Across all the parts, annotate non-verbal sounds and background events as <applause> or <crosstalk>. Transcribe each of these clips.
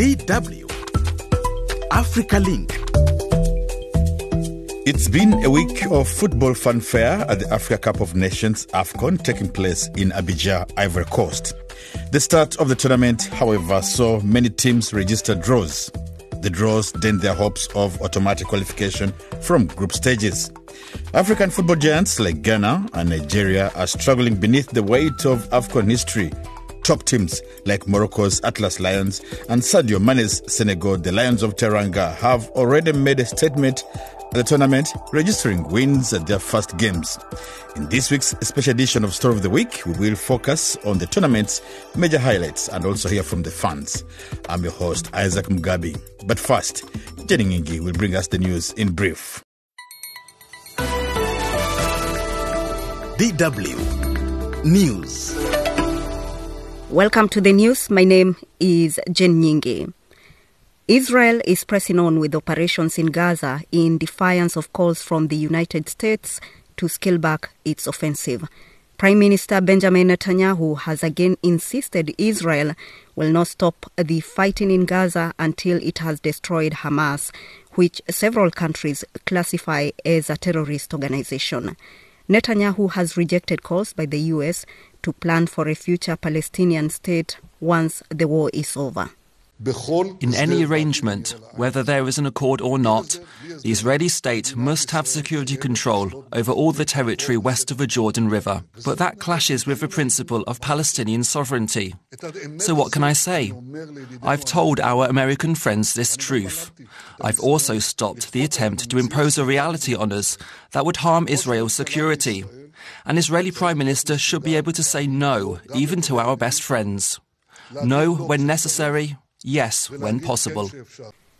DW Africa Link. It's been a week of football fanfare at the Africa Cup of Nations AFCON taking place in Abidjan, Ivory Coast. The start of the tournament, however, saw many teams register draws. The draws dent their hopes of automatic qualification from group stages. African football giants like Ghana and Nigeria are struggling beneath the weight of AFCON history. Top teams like Morocco's Atlas Lions and Sadio Mane's Senegal, the Lions of Teranga, have already made a statement at the tournament, registering wins at their first games. In this week's special edition of Story of the Week, we will focus on the tournament's major highlights and also hear from the fans. I'm your host, Isaac Mugabi. But first, Jenny Nyingi will bring us the news in brief. DW News. Welcome to the news. My name is Jen Nyingi. Israel is pressing on with operations in Gaza in defiance of calls from the United States to scale back its offensive. Prime Minister Benjamin Netanyahu has again insisted Israel will not stop the fighting in Gaza until it has destroyed Hamas, which several countries classify as a terrorist organization. Netanyahu has rejected calls by the US to plan for a future Palestinian state once the war is over. In any arrangement, whether there is an accord or not, the Israeli state must have security control over all the territory west of the Jordan River. But that clashes with the principle of Palestinian sovereignty. So, what can I say? I've told our American friends this truth. I've also stopped the attempt to impose a reality on us that would harm Israel's security. An Israeli Prime Minister should be able to say no, even to our best friends. No when necessary, yes when possible.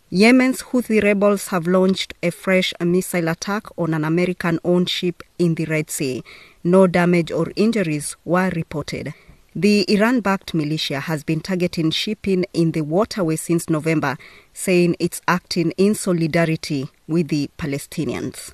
Yemen's Houthi rebels have launched a fresh missile attack on an American owned ship in the Red Sea. No damage or injuries were reported. The Iran backed militia has been targeting shipping in the waterway since November, saying it's acting in solidarity with the Palestinians.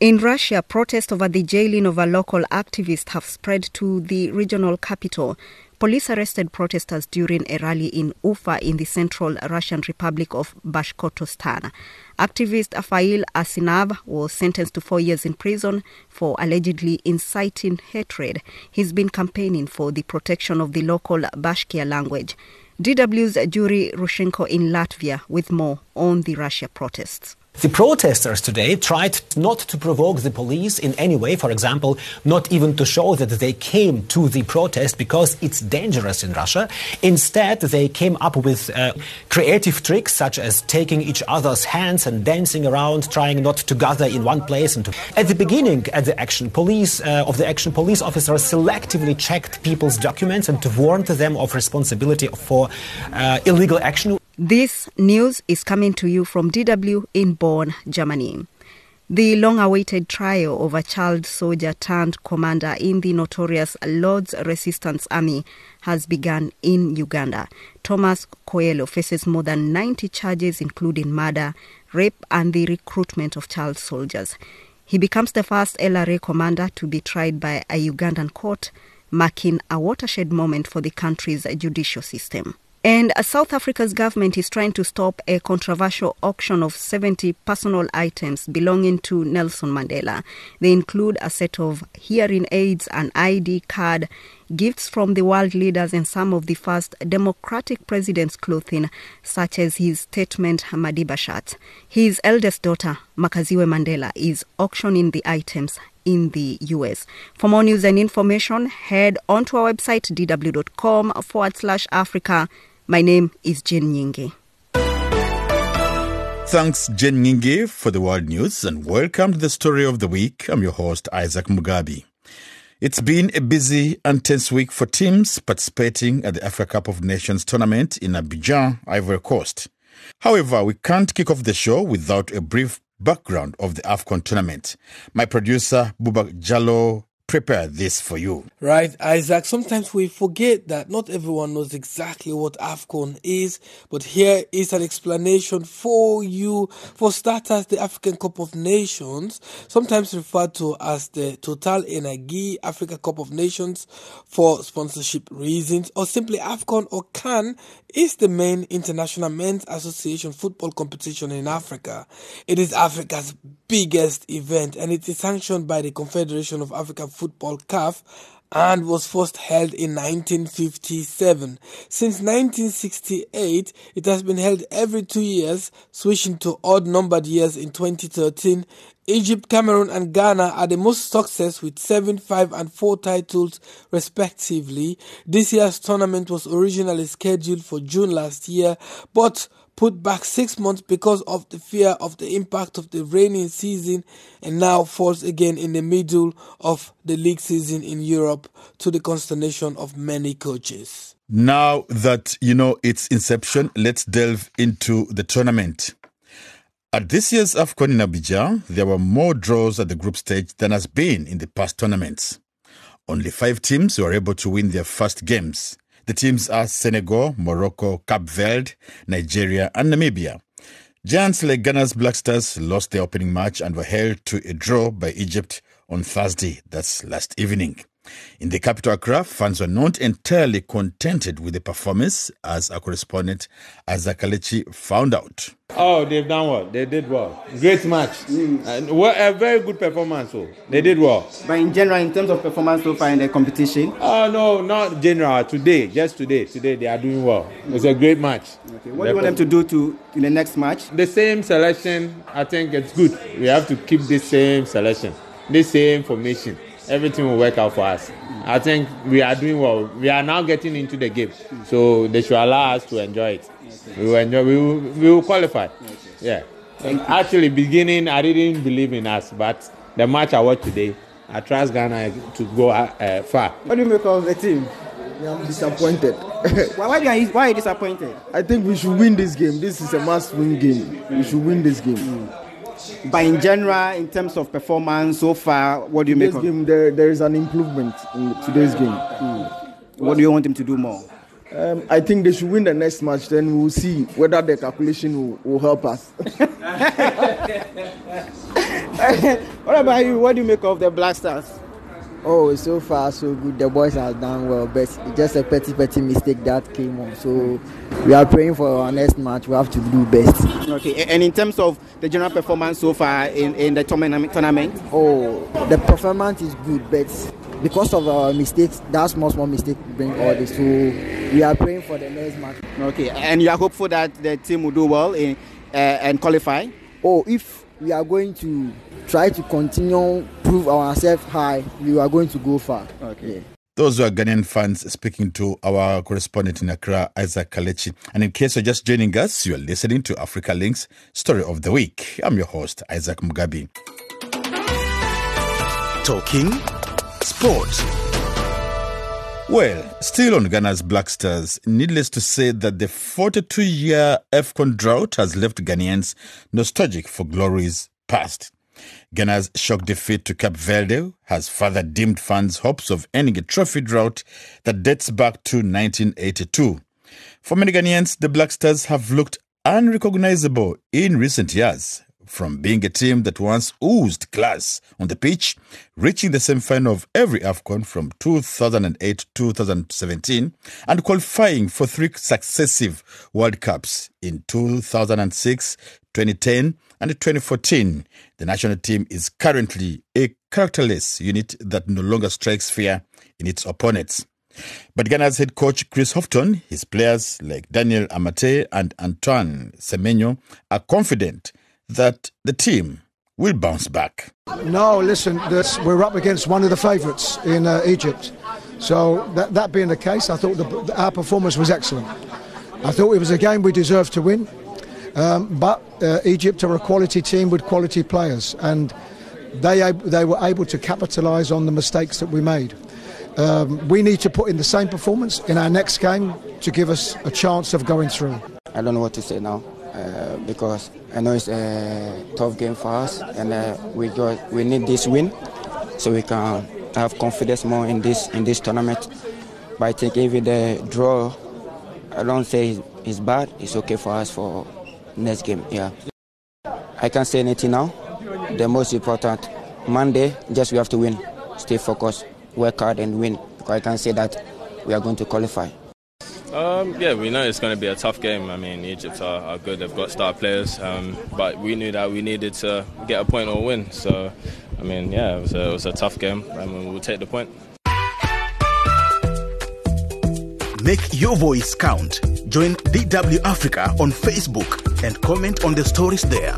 In Russia, protests over the jailing of a local activist have spread to the regional capital. Police arrested protesters during a rally in Ufa in the central Russian Republic of Bashkortostan. Activist Fail Alsynov was sentenced to four years in prison for allegedly inciting hatred. He's been campaigning for the protection of the local Bashkir language. DW's Yuri Rushenko in Latvia with more on the Russia protests. The protesters today tried not to provoke the police in any way, for example, not even to show that they came to the protest because it's dangerous in Russia. Instead, they came up with uh, creative tricks such as taking each other's hands and dancing around, trying not to gather in one place. And to... At the beginning, at the action, police uh, of the action, police officers selectively checked people's documents and warned them of responsibility for uh, illegal action. This news is coming to you from DW in Bonn, Germany. The long awaited trial of a child soldier turned commander in the notorious Lord's Resistance Army has begun in Uganda. Thomas Kwoyelo faces more than 90 charges, including murder, rape, and the recruitment of child soldiers. He becomes the first LRA commander to be tried by a Ugandan court, marking a watershed moment for the country's judicial system. And South Africa's government is trying to stop a controversial auction of 70 personal items belonging to Nelson Mandela. They include a set of hearing aids, an ID card, gifts from the world leaders, and some of the first democratic president's clothing, such as his statement Madiba shirt. His eldest daughter, Makaziwe Mandela, is auctioning the items in the US. For more news and information, head onto our website dw.com forward slash Africa. My name is Jen Nyingi. Thanks, Jen Nyingi, for the world news, and welcome to the story of the week. I'm your host, Isaac Mugabi. It's been a busy and tense week for teams participating at the Africa Cup of Nations tournament in Abidjan, Ivory Coast. However, we can't kick off the show without a brief background of the AFCON tournament. My producer, Buba Jallo, prepared this for you. Right, Isaac. Sometimes we forget that not everyone knows exactly what AFCON is, but here is an explanation for you. For starters, the African Cup of Nations, sometimes referred to as the Total Energy Africa Cup of Nations for sponsorship reasons, or simply AFCON or CAN, is the main international men's association football competition in Africa. It is Africa's biggest event and it is sanctioned by the Confederation of African Football CAF and was first held in 1957. Since 1968, it has been held every two years, switching to odd numbered years in 2013. Egypt, Cameroon, and Ghana are the most success with 7, 5, and 4 titles, respectively. This year's tournament was originally scheduled for June last year, but put back six months because of the fear of the impact of the rainy season and now falls again in the middle of the league season in Europe to the consternation of many coaches. Now that you know its inception, let's delve into the tournament. At this year's AFCON in Abidjan, there were more draws at the group stage than has been in the past tournaments. Only five teams were able to win their first games. The teams are Senegal, Morocco, Cape Verde, Nigeria, and Namibia. Giants like Ghana's Black Stars lost their opening match and were held to a draw by Egypt on Thursday, that's last evening. In the capital Accra, fans were not entirely contented with the performance, as our correspondent Isaac Kaledzi found out. Oh, they've done well. They did well. Great match. Mm. And well, a very good performance. So they did well. But in general, in terms of performance so far in the competition? Oh no, not general. Today, just today. Today they are doing well. It's a great match. Okay. What do you want them to do to in the next match? The same selection. I think it's good. We have to keep the same selection, the same formation everything will work out for us. I think we are doing well. We are now getting into the game, so they should allow us to enjoy it. We will enjoy. We will, we will qualify. Yeah. Actually, beginning I didn't believe in us, but the match I watched today, I trust Ghana to go uh, far. What do you make of the team? I'm disappointed. <laughs> why, why, are you, why are you disappointed? I think we should win this game. This is a must-win game. We should win this game. Mm. But in general, in terms of performance so far, what do you make of game? There, there is an improvement in today's game. Mm. What do you want him to do more? Um, I think they should win the next match. Then we'll see whether the calculation will, will help us. <laughs> what about you? What do you make of the Black Stars? Oh, so far so good. The boys have done well, but it's just a petty, petty mistake that came on. So we are praying for our next match. We have to do best. Okay, and in terms of the general performance so far in, in the tournament, oh, the performance is good, but because of our mistakes, that small, small mistake bring all this. So we are praying for the next match. Okay, and you are hopeful that the team will do well in, uh, and qualify? Oh, if we are going to try to continue prove ourselves high, we are going to go far. Okay. Those were Ghanaian fans speaking to our correspondent in Accra, Isaac Kaledzi. And in case you're just joining us, you're listening to Africa Link's Story of the Week. I'm your host, Isaac Mugabi. Talking Sport. Well, still on Ghana's Black Stars, needless to say that the 42 year AFCON drought has left Ghanaians nostalgic for glories past. Ghana's shock defeat to Cape Verde has further dimmed fans' hopes of ending a trophy drought that dates back to 1982. For many Ghanaians, the Black Stars have looked unrecognizable in recent years, from being a team that once oozed class on the pitch, reaching the semi-final of every AFCON from 2008 to 2017, and qualifying for three successive World Cups in 2006, 2010, and 2014. The national team is currently a characterless unit that no longer strikes fear in its opponents. But Ghana's head coach Chris Hughton, his players like Daniel Amartey and Antoine Semenyo are confident that the team will bounce back. No, listen, this, we're up against one of the favourites in uh, Egypt. So that, that being the case, I thought the, our performance was excellent. I thought it was a game we deserved to win. Um, but uh, Egypt are a quality team with quality players, and they, they were able to capitalise on the mistakes that we made. Um, we need to put in the same performance in our next game to give us a chance of going through. I don't know what to say now uh, because I know it's a tough game for us, and uh, we got we need this win so we can have confidence more in this in this tournament. But I think even the draw, I don't say it's bad. It's okay for us for next game. Yeah. I can't say anything now. The most important Monday, just we have to win. Stay focused, work hard, and win. Because I can say that we are going to qualify. Um, yeah, we know it's going to be a tough game. I mean, Egypt are, are good; they've got star players, um, but we knew that we needed to get a point or win. So, I mean, yeah, it was a, it was a tough game, and we'll take the point. Make your voice count. Join DW Africa on Facebook and comment on the stories there.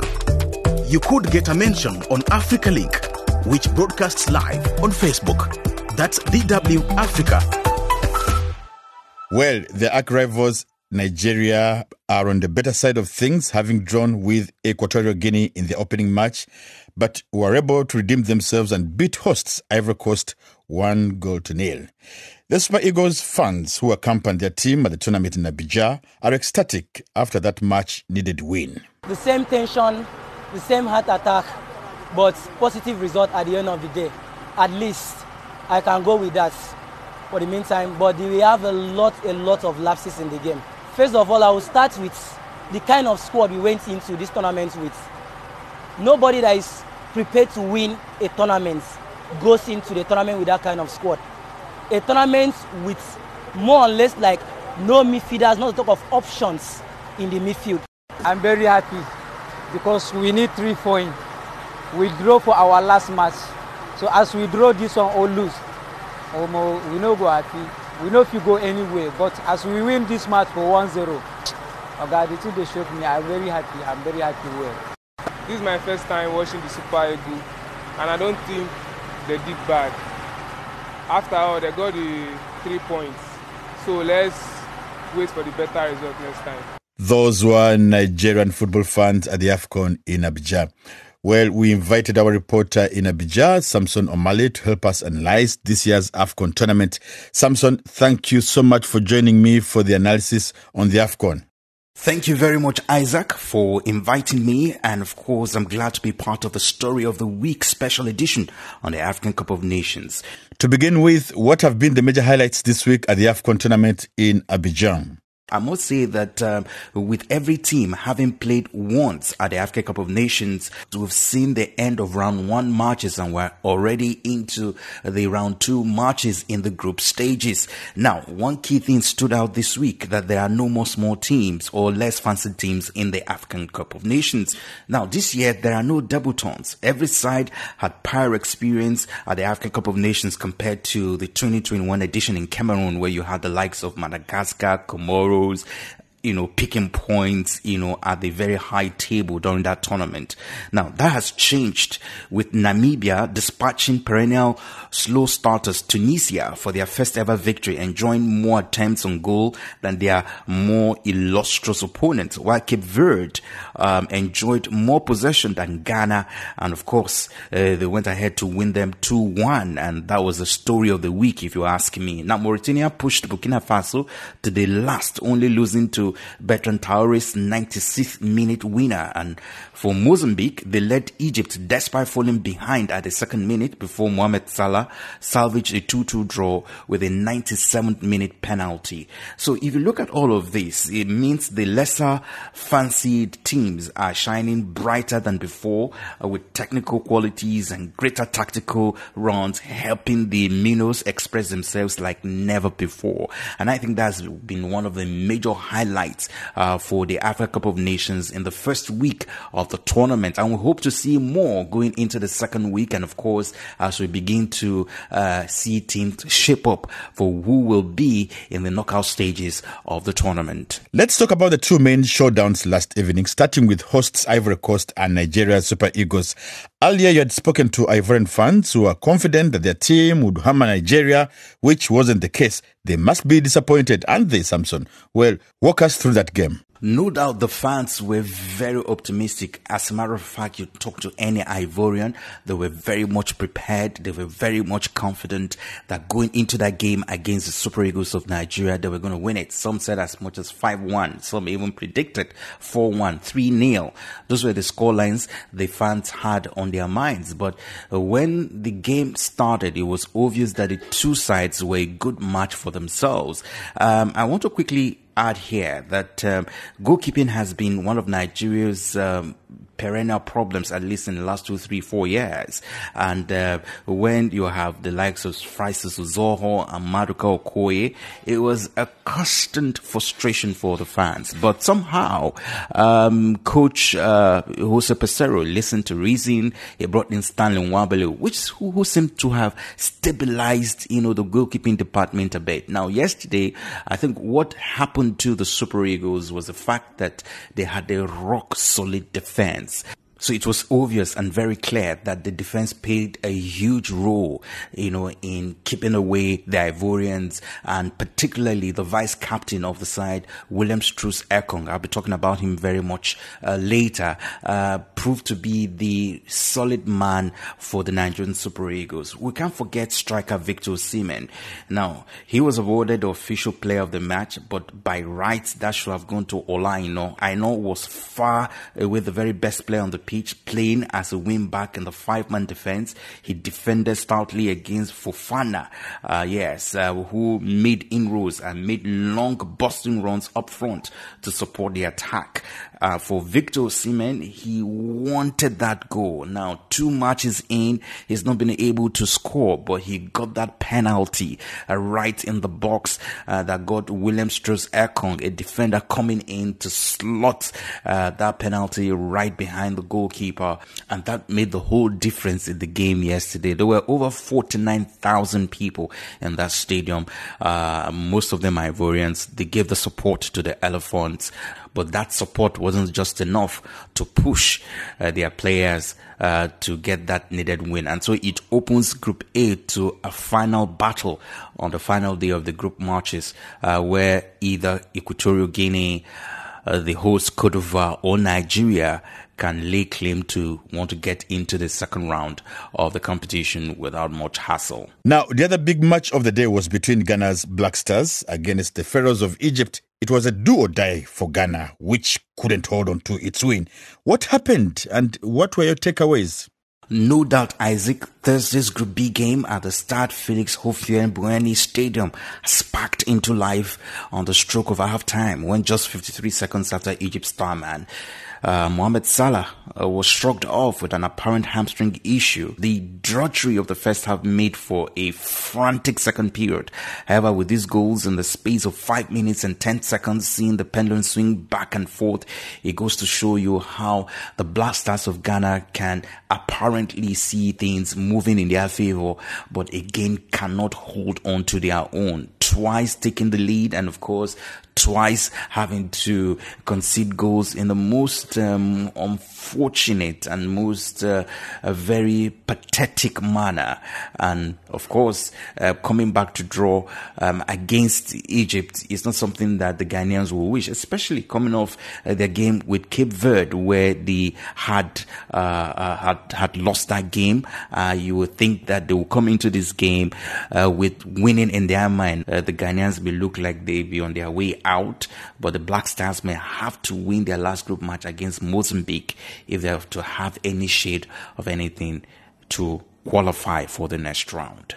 You could get a mention on Africa Link, which broadcasts live on Facebook. That's DW Africa well, the arch rivals Nigeria are on the better side of things, having drawn with Equatorial Guinea in the opening match, but were able to redeem themselves and beat hosts Ivory Coast one goal to nil. The Eagles fans who accompanied their team at the tournament in Abidjan are ecstatic after that much needed win. The same tension, the same heart attack, but positive result at the end of the day. At least I can go with that for the meantime, but we have a lot, a lot of lapses in the game. First of all, I will start with the kind of squad we went into this tournament with. Nobody that is prepared to win a tournament goes into the tournament with that kind of squad. A tournament with more or less like no midfielders, not to talk of options in the midfield. I'm very happy because we need three points. We draw for our last match. So as we draw this one or lose, omo we no go happy we no fit go anywhere but as we win this match for 1-0 oga the thing dey shock me i'm very happy i'm very happy well. this is my first time watching the super eagles and i don't think they did bad after all they got the three points so let's wait for the better result next time. Those were Nigerian football fans at the AFCON in Abidjan. Well, we invited our reporter in Abidjan, Samson Omale, to help us analyze this year's AFCON tournament. Samson, thank you so much for joining me for the analysis on the AFCON. Thank you very much, Isaac, for inviting me. And of course, I'm glad to be part of the Story of the Week special edition on the African Cup of Nations. To begin with, what have been the major highlights this week at the AFCON tournament in Abidjan? I must say that um, with every team having played once at the Africa Cup of Nations, we've seen the end of round one matches and we're already into the round two matches in the group stages. Now, one key thing stood out this week that there are no more small teams or less fancy teams in the African Cup of Nations. Now, this year there are no debutants. Every side had prior experience at the African Cup of Nations compared to the 2021 edition in Cameroon where you had the likes of Madagascar, Comoros, shows you know, picking points, you know, at the very high table during that tournament. Now, that has changed with Namibia dispatching perennial slow starters Tunisia for their first ever victory, enjoying more attempts on goal than their more illustrious opponents, while Cape Verde um, enjoyed more possession than Ghana. And of course, uh, they went ahead to win them 2-1. And that was the story of the week, if you ask me. Now, Mauritania pushed Burkina Faso to the last, only losing to Bertrand Traore's 96th minute winner. And for Mozambique, they led Egypt despite falling behind at the second minute before Mohamed Salah salvaged a 2-2 draw with a 97th minute penalty. So if you look at all of this, it means the lesser fancied teams are shining brighter than before uh, with technical qualities and greater tactical runs helping the Minos express themselves like never before. And I think that's been one of the major highlights uh, for the Africa Cup of Nations in the first week of the tournament. And we hope to see more going into the second week. And of course, as we begin to uh, see teams shape up for who will be in the knockout stages of the tournament. Let's talk about the two main showdowns last evening, starting with hosts Ivory Coast and Nigeria Super Eagles. Earlier, you had spoken to Ivorian fans who were confident that their team would hammer Nigeria, which wasn't the case. They must be disappointed, aren't they, Samson? Well, walk us through that game. No doubt the fans were very optimistic. As a matter of fact, you talk to any Ivorian, they were very much prepared. They were very much confident that going into that game against the Super Eagles of Nigeria, they were going to win it. Some said as much as 5-1. Some even predicted 4-1, 3-0. Those were the score lines the fans had on their minds. But when the game started, it was obvious that the two sides were a good match for themselves. Um, I want to quickly add here that um, goalkeeping has been one of Nigeria's um, perennial problems, at least in the last two, three, four years. And uh, when you have the likes of Francis Uzoho and Maduka Okoye, it was a constant frustration for the fans. But somehow, um, Coach uh, Jose Peseiro listened to reason. He brought in Stanley Nwabali, which who, who seemed to have stabilized, you know, the goalkeeping department a bit. Now, yesterday, I think what happened to the Super Eagles was the fact that they had a rock solid defense sense. So it was obvious and very clear that the defense played a huge role, you know, in keeping away the Ivorians and particularly the vice captain of the side, William Troost-Ekong. I'll be talking about him very much uh, later. Uh, proved to be the solid man for the Nigerian Super Eagles. We can't forget striker Victor Osimhen. Now, he was awarded the official player of the match, but by rights that should have gone to Ola Aina. I know was far away the very best player on the pitch, playing as a wing back in the five man defense. He defended stoutly against Fofana, uh, yes, uh, who made inroads and made long busting runs up front to support the attack. Uh, for Victor Osimhen, he wanted that goal. Now, two matches in, he's not been able to score, but he got that penalty uh, right in the box uh, that got William Troost a defender, coming in to slot uh, that penalty right behind the goalkeeper, and that made the whole difference in the game yesterday. There were over 49,000 people in that stadium, uh, most of them Ivorians. They gave the support to the Elephants. But that support wasn't just enough to push uh, their players uh, to get that needed win. And so it opens Group A to a final battle on the final day of the group matches, uh, where either Equatorial Guinea, uh, the host Cote d'Ivoire, or Nigeria can lay claim to want to get into the second round of the competition without much hassle. Now, the other big match of the day was between Ghana's Black Stars against the Pharaohs of Egypt it was a do or die for Ghana, which couldn't hold on to its win. What happened and what were your takeaways? No doubt, Isaac, Thursday's Group B game at the Stade Felix Houphouët-Boigny Stadium sparked into life on the stroke of half time when just 53 seconds after Egypt's starman uh, Mohamed Salah uh, was shrugged off with an apparent hamstring issue. The drudgery of the first half made for a frantic second period. However, with these goals in the space of 5 minutes and 10 seconds, seeing the pendulum swing back and forth, it goes to show you how the Black Stars of Ghana can apparently see things moving in their favor, but again cannot hold on to their own. Twice taking the lead, and of course, twice having to concede goals in the most um, unfortunate and most uh, very pathetic manner. And of course, uh, coming back to draw um, against Egypt is not something that the Ghanaians will wish, especially coming off uh, their game with Cape Verde, where they had uh, uh, had had lost that game. Uh, you would think that they will come into this game with winning in their mind. the Ghanaians may look like they be on their way out, but the Black Stars may have to win their last group match against Mozambique if they have to have any shade of anything to qualify for the next round.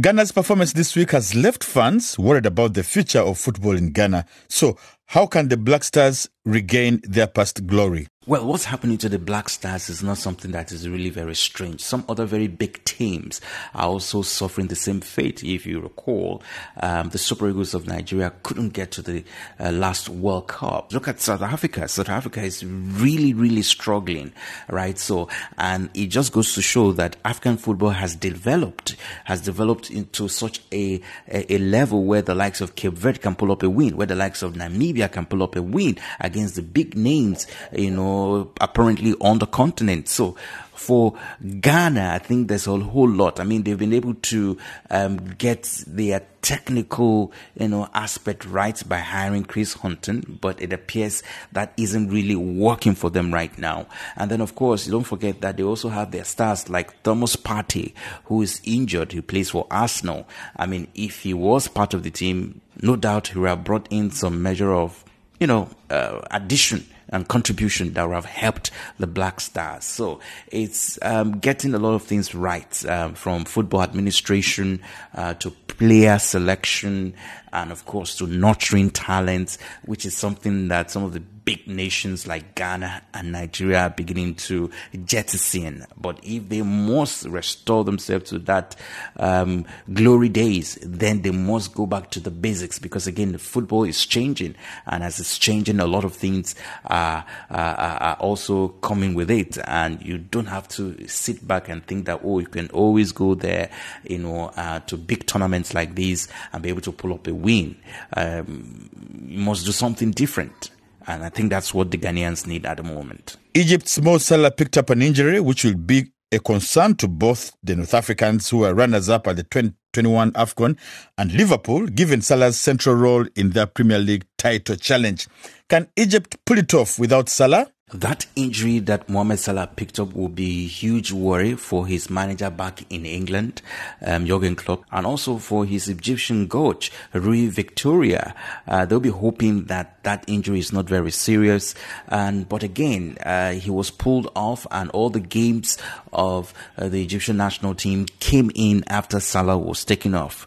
Ghana's performance this week has left fans worried about the future of football in Ghana. So, how can the Black Stars regain their past glory? Well, what's happening to the Black Stars is not something that is really very strange. Some other very big teams are also suffering the same fate. If you recall, um, the Super Eagles of Nigeria couldn't get to the uh, last World Cup. Look at South Africa. South Africa is really, really struggling, right? So, and it just goes to show that African football has developed, has developed into such a, a, a level where the likes of Cape Verde can pull up a win, where the likes of Namibia can pull up a win against the big names, you know, apparently on the continent. So for Ghana, I think there's a whole lot. I mean, they've been able to um, get their technical, you know, aspect right by hiring Chris Hughton, but it appears that isn't really working for them right now. And then, of course, don't forget that they also have their stars like Thomas Partey, who is injured, who plays for Arsenal. I mean, if he was part of the team, no doubt he would have brought in some measure of, you know, uh, addition and contribution that would have helped the Black Stars. So it's um, getting a lot of things right um, from football administration uh, to player selection and of course to nurturing talents, which is something that some of the big nations like Ghana and Nigeria are beginning to jettison. But if they must restore themselves to that um, glory days, then they must go back to the basics because again, the football is changing, and as it's changing, a lot of things are, are, are also coming with it, and you don't have to sit back and think that oh, you can always go there, you know, uh, to big tournaments like these and be able to pull up a win. Um, you must do something different. And I think that's what the Ghanaians need at the moment. Egypt's Mo Salah picked up an injury, which will be a concern to both the North Africans who were runners up at the 2021 AFCON and Liverpool, given Salah's central role in their Premier League title challenge. Can Egypt pull it off without Salah? That injury that Mohamed Salah picked up will be huge worry for his manager back in England, um, Jurgen Klopp, and also for his Egyptian coach, Rui Vitória. Uh, they'll be hoping that that injury is not very serious. And but again, uh, he was pulled off, and all the games of uh, the Egyptian national team came in after Salah was taken off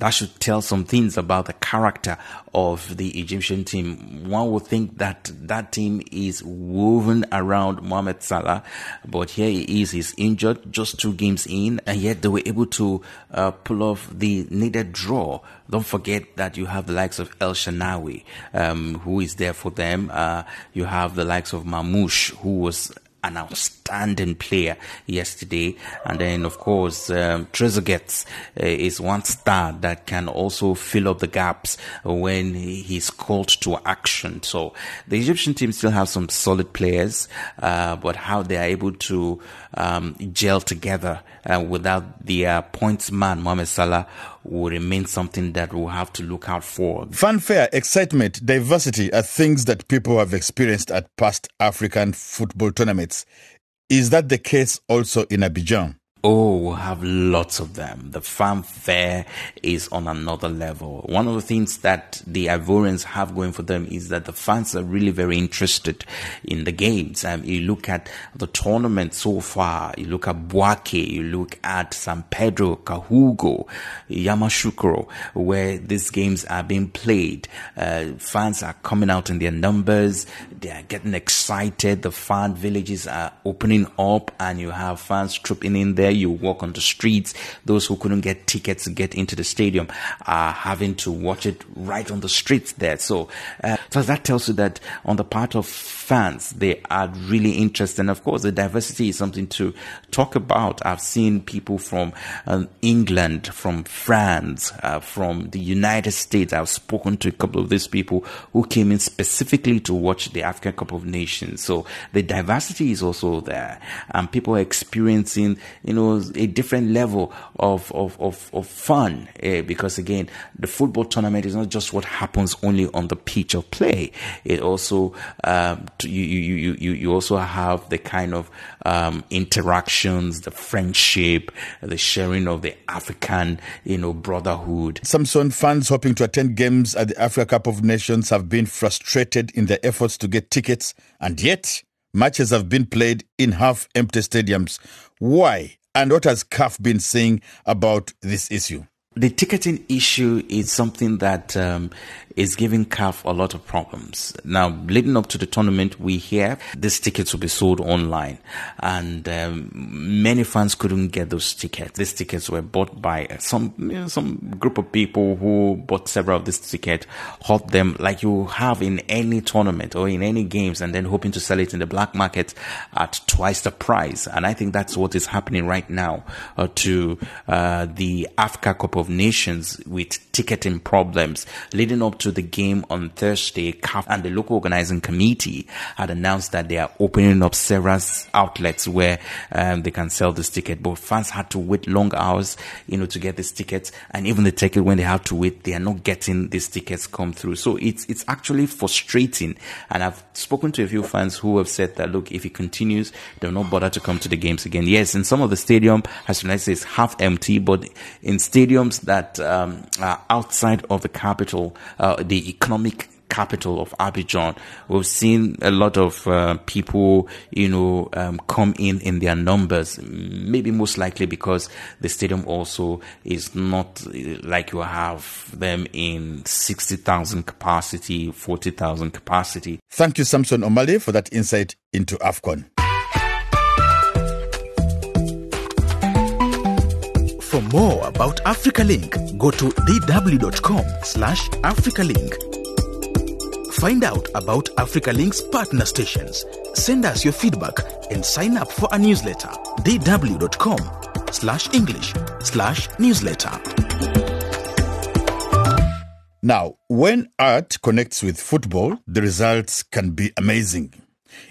that should tell some things about the character of the Egyptian team. One would think that that team is woven around Mohamed Salah, but here he is, he's injured just two games in, and yet they were able to uh, pull off the needed draw. Don't forget that you have the likes of El Shenawy, um, who is there for them. Uh, you have the likes of Marmoush, who was an outstanding player yesterday. And then, of course, um, Trezeguet uh, is one star that can also fill up the gaps when he's called to action. So the Egyptian team still have some solid players, uh, but how they are able to um, gel together uh, without the uh, points man, Mohamed Salah, will remain something that we'll have to look out for. Fanfare, excitement, diversity are things that people have experienced at past African football tournaments. Is that the case also in Abidjan? Oh, we'll have lots of them. The fanfare is on another level. One of the things that the Ivorians have going for them is that the fans are really very interested in the games. Um, you look at the tournament so far, you look at Bouaké, you look at San Pedro, Korhogo, Yamoussoukro, where these games are being played. Uh, fans are coming out in their numbers. They are getting excited. The fan villages are opening up and you have fans trooping in there you walk on the streets. Those who couldn't get tickets to get into the stadium are having to watch it right on the streets there. So, uh, so that tells you that on the part of fans, they are really interested. And of course, the diversity is something to talk about. I've seen people from um, England, from France, uh, from the United States. I've spoken to a couple of these people who came in specifically to watch the African Cup of Nations. So the diversity is also there, and people are experiencing, you know know, a different level of, of, of, of fun. Uh, because again, the football tournament is not just what happens only on the pitch of play. It also, um, you, you, you, you also have the kind of, um, interactions, the friendship, the sharing of the African, you know, brotherhood. Samson fans hoping to attend games at the Africa Cup of Nations have been frustrated in their efforts to get tickets, and yet matches have been played in half empty stadiums. Why? And what has CAF been saying about this issue? The ticketing issue is something that um, is giving CAF a lot of problems. Now, leading up to the tournament, we hear these tickets will be sold online, and um, many fans couldn't get those tickets. These tickets were bought by some you know, some group of people who bought several of these tickets, hot them like you have in any tournament or in any games, and then hoping to sell it in the black market at twice the price. And I think that's what is happening right now uh, to uh, the Africa Cup of Nations with ticketing problems leading up to the game on Thursday. CAF and the local organizing committee had announced that they are opening up several outlets where um, they can sell this ticket, but fans had to wait long hours, you know, to get this tickets, and even the ticket when they have to wait, they are not getting these tickets come through. So it's it's actually frustrating, and I've spoken to a few fans who have said that look, if it continues, they'll not bother to come to the games again. Yes, in some of the stadium, as United say, is half empty, but in that um, are outside of the capital, uh, the economic capital of Abidjan. We've seen a lot of uh, people, you know, um, come in in their numbers. Maybe most likely because the stadium also is not like you have them in 60,000 capacity, 40,000 capacity. Thank you, Samson Omale, for that insight into AFCON. For more about Africa Link, go to dw.com slash africalink. Find out about Africa Link's partner stations. Send us your feedback and sign up for a newsletter. dw.com slash English slash newsletter. Now, when art connects with football, the results can be amazing.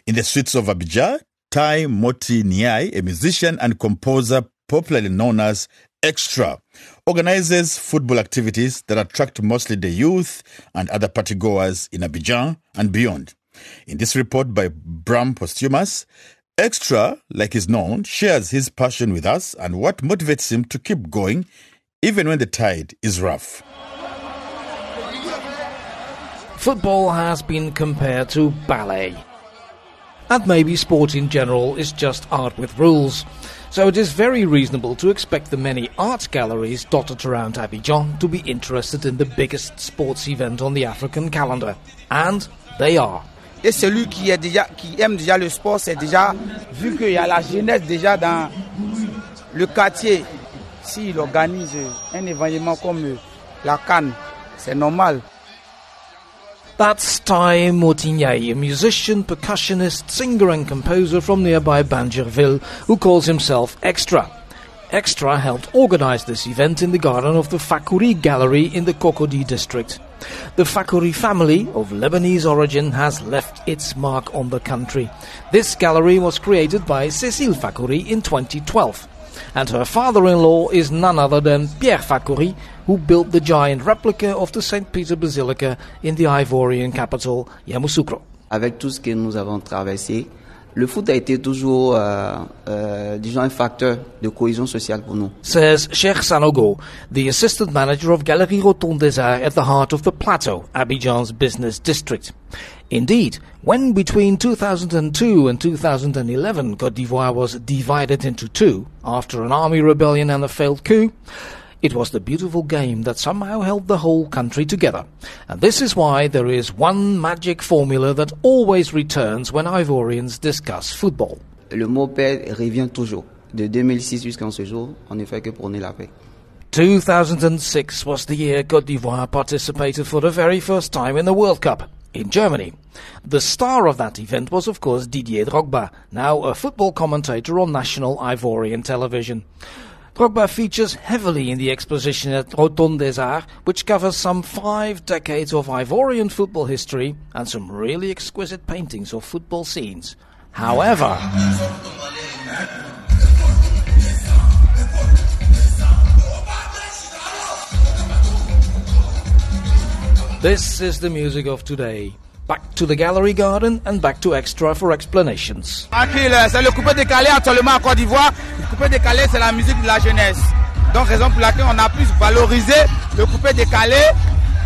In the streets of Abidjan, Tai Moti Niai, a musician and composer popularly known as Extra, organizes football activities that attract mostly the youth and other partygoers in Abidjan and beyond. In this report by Bram Posthumus, Extra, like he's known, shares his passion with us and what motivates him to keep going even when the tide is rough. Football has been compared to ballet. And maybe sport in general is just art with rules. So it is very reasonable to expect the many art galleries dotted around Abidjan to be interested in the biggest sports event on the African calendar. And they are. Et celui qui, est déjà, qui aime déjà le sport, c'est déjà, vu qu'il y a la jeunesse déjà dans le quartier, s'il organise un événement comme la CAN, c'est normal. That's Tai Motigny, a musician, percussionist, singer and composer from nearby Bingerville, who calls himself Extra. Extra helped organize this event in the garden of the Fakhoury Gallery in the Cocody district. The Fakhoury family, of Lebanese origin, has left its mark on the country. This gallery was created by Cécile Fakhoury in 2012 and her father-in-law is none other than Pierre Fakhoury, who built the giant replica of the St. Peter Basilica in the Ivorian capital, Yamoussoukro. Avec tout ce que nous avons traversé, le foot a été toujours, euh, euh, disons, un facteur de cohésion sociale pour nous. Says Cheikh Sanogo, the assistant manager of Galerie Rotonde des Arts at the heart of the Plateau, Abidjan's business district. Indeed, when between 2002 and 2011 Cote d'Ivoire was divided into two after an army rebellion and a failed coup, it was the beautiful game that somehow held the whole country together. And this is why there is one magic formula that always returns when Ivorians discuss football. Le mot paix revient toujours. De 2006 jusqu'à ce jour, on ne fait que prôner la paix. 2006 was the year Cote d'Ivoire participated for the very first time in the World Cup in Germany. The star of that event was, of course, Didier Drogba, now a football commentator on national Ivorian television. Drogba features heavily in the exposition at Rotonde des Arts, which covers some five decades of Ivorian football history and some really exquisite paintings of football scenes. However, This is the music of today. Back to the gallery garden and back to extra for explanations. C'est le coupé décalé actuellement en Côte d'Ivoire. Le coupé décalé, c'est la musique de la jeunesse. Donc, raison pour laquelle on a pu valoriser le coupé décalé.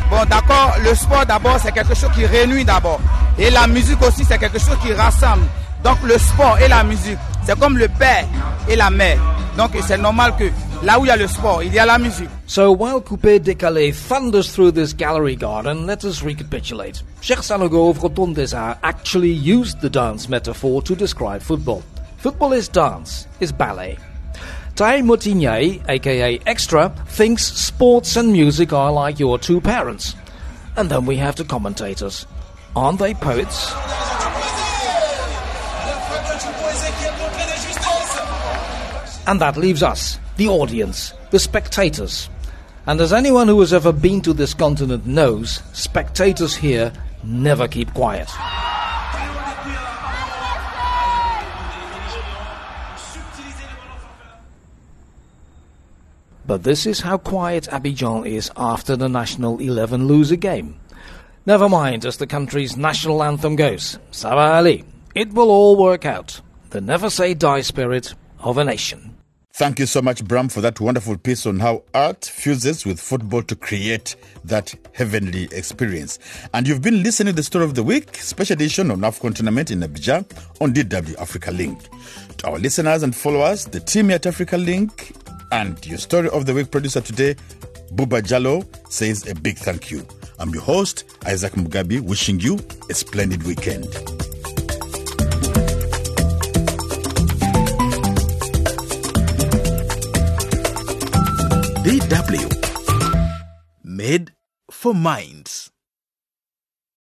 Bon, d'accord, le sport d'abord, c'est quelque chose qui réunit d'abord. Et la musique aussi, c'est quelque chose qui rassemble. Donc, le sport et la musique, c'est comme le père et la mère. Donc, c'est normal que là où il y a le sport, il y a la musique. So while Coupé Décalé thunders through this gallery garden, let us recapitulate. Cheikh Sanogo of Rotonde des Arts actually used the dance metaphor to describe football. Football is dance, is ballet. Tai Motigny, aka Extra, thinks sports and music are like your two parents. And then we have the commentators. Aren't they poets? And that leaves us, the audience, the spectators. And as anyone who has ever been to this continent knows, spectators here never keep quiet. But this is how quiet Abidjan is after the national 11 lose a game. Never mind as the country's national anthem goes. Sarah Ali. It will all work out. The never say die spirit of a nation. Thank you so much, Bram, for that wonderful piece on how art fuses with football to create that heavenly experience. And you've been listening to the story of the week, special edition on AFCON tournament in Abidjan on DW Africa Link. To our listeners and followers, the team at Africa Link and your story of the week producer today, Buba Jallo, says a big thank you. I'm your host, Isaac Mugabi, wishing you a splendid weekend. DW. Made for minds.